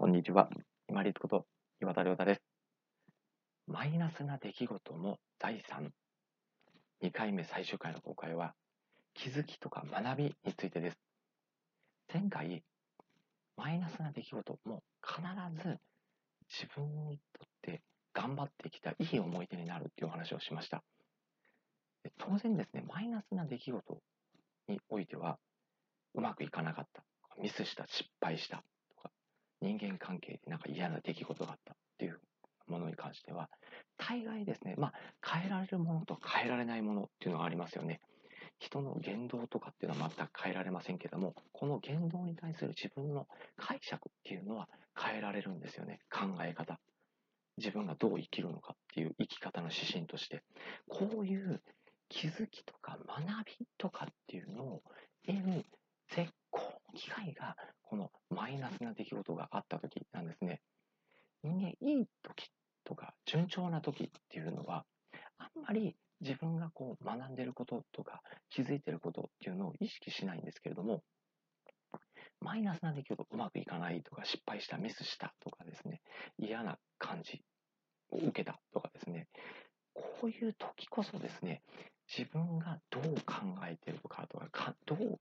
こんにちは。今立こと岩田亮太です。マイナスな出来事も財産。2回目最終回の公開は、気づきとか学びについてです。前回、マイナスな出来事も必ず自分にとって頑張ってきたいい思い出になるっていうお話をしました。当然ですね、マイナスな出来事においては、うまくいかなかった、ミスした、失敗した人間関係でなんか嫌な出来事があったっていうものに関しては、大概ですね、まあ、変えられるものと変えられないものっていうのがありますよね。人の言動とかっていうのは全く変えられませんけども、この言動に対する自分の解釈っていうのは変えられるんですよね。考え方。自分がどう生きるのかっていう生き方の指針として、こういう気づきとか学びとかっていうのを得る絶好の機会が出来事があった時なんですね。人間いい時とか順調な時っていうのはあんまり自分がこう学んでることとか気づいてることっていうのを意識しないんですけれどもマイナスな出来事うまくいかないとか失敗したミスしたとかですね嫌な感じを受けたとかですねこういう時こそですね自分がどう考えてるかとかどう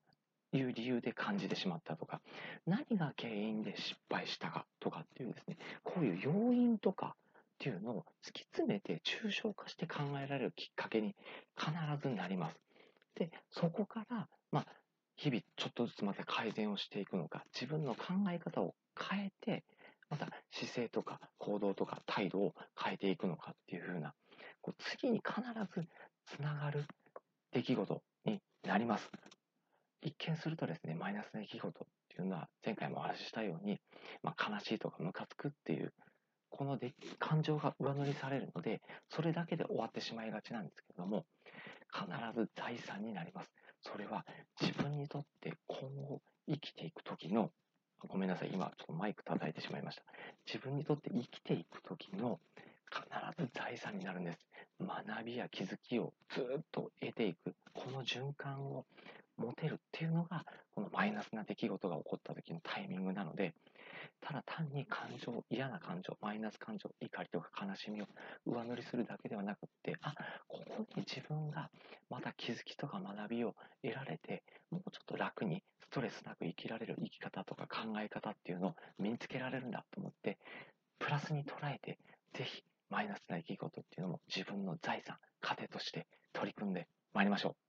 いう理由で感じてしまったとか、何が原因で失敗したかとかっていうですね、こういう要因とかっていうのを突き詰めて抽象化して考えられるきっかけに必ずなります。で、そこから、まあ、日々ちょっとずつまた改善をしていくのか、自分の考え方を変えて、また姿勢とか行動とか態度を変えていくのかっていうふうな、こう次に必ずつながる出来事になります。一見するとですね、マイナスな出来事っていうのは、前回もお話ししたように、まあ、悲しいとかムカつくっていう、この感情が上塗りされるので、それだけで終わってしまいがちなんですけれども、必ず財産になります。それは自分にとって今後生きていく時の、ごめんなさい、今ちょっとマイク叩いてしまいました。自分にとって生きていく時の必ず財産になるんです。学びや気づきをずっと得ていく、この循環を持てるっていうのが、このマイナスな出来事が起こった時のタイミングなので、ただ単に感情、嫌な感情、マイナス感情、怒りとか悲しみを上塗りするだけではなくって、あ、ここに自分がまた気づきとか学びを得られて、もうちょっと楽にストレスなく生きられる生き方とか考え方っていうのを身につけられるんだと思って、プラスに捉えて、ぜひマイナスな出来事っていうのも自分の財産、糧として取り組んでまいりましょう。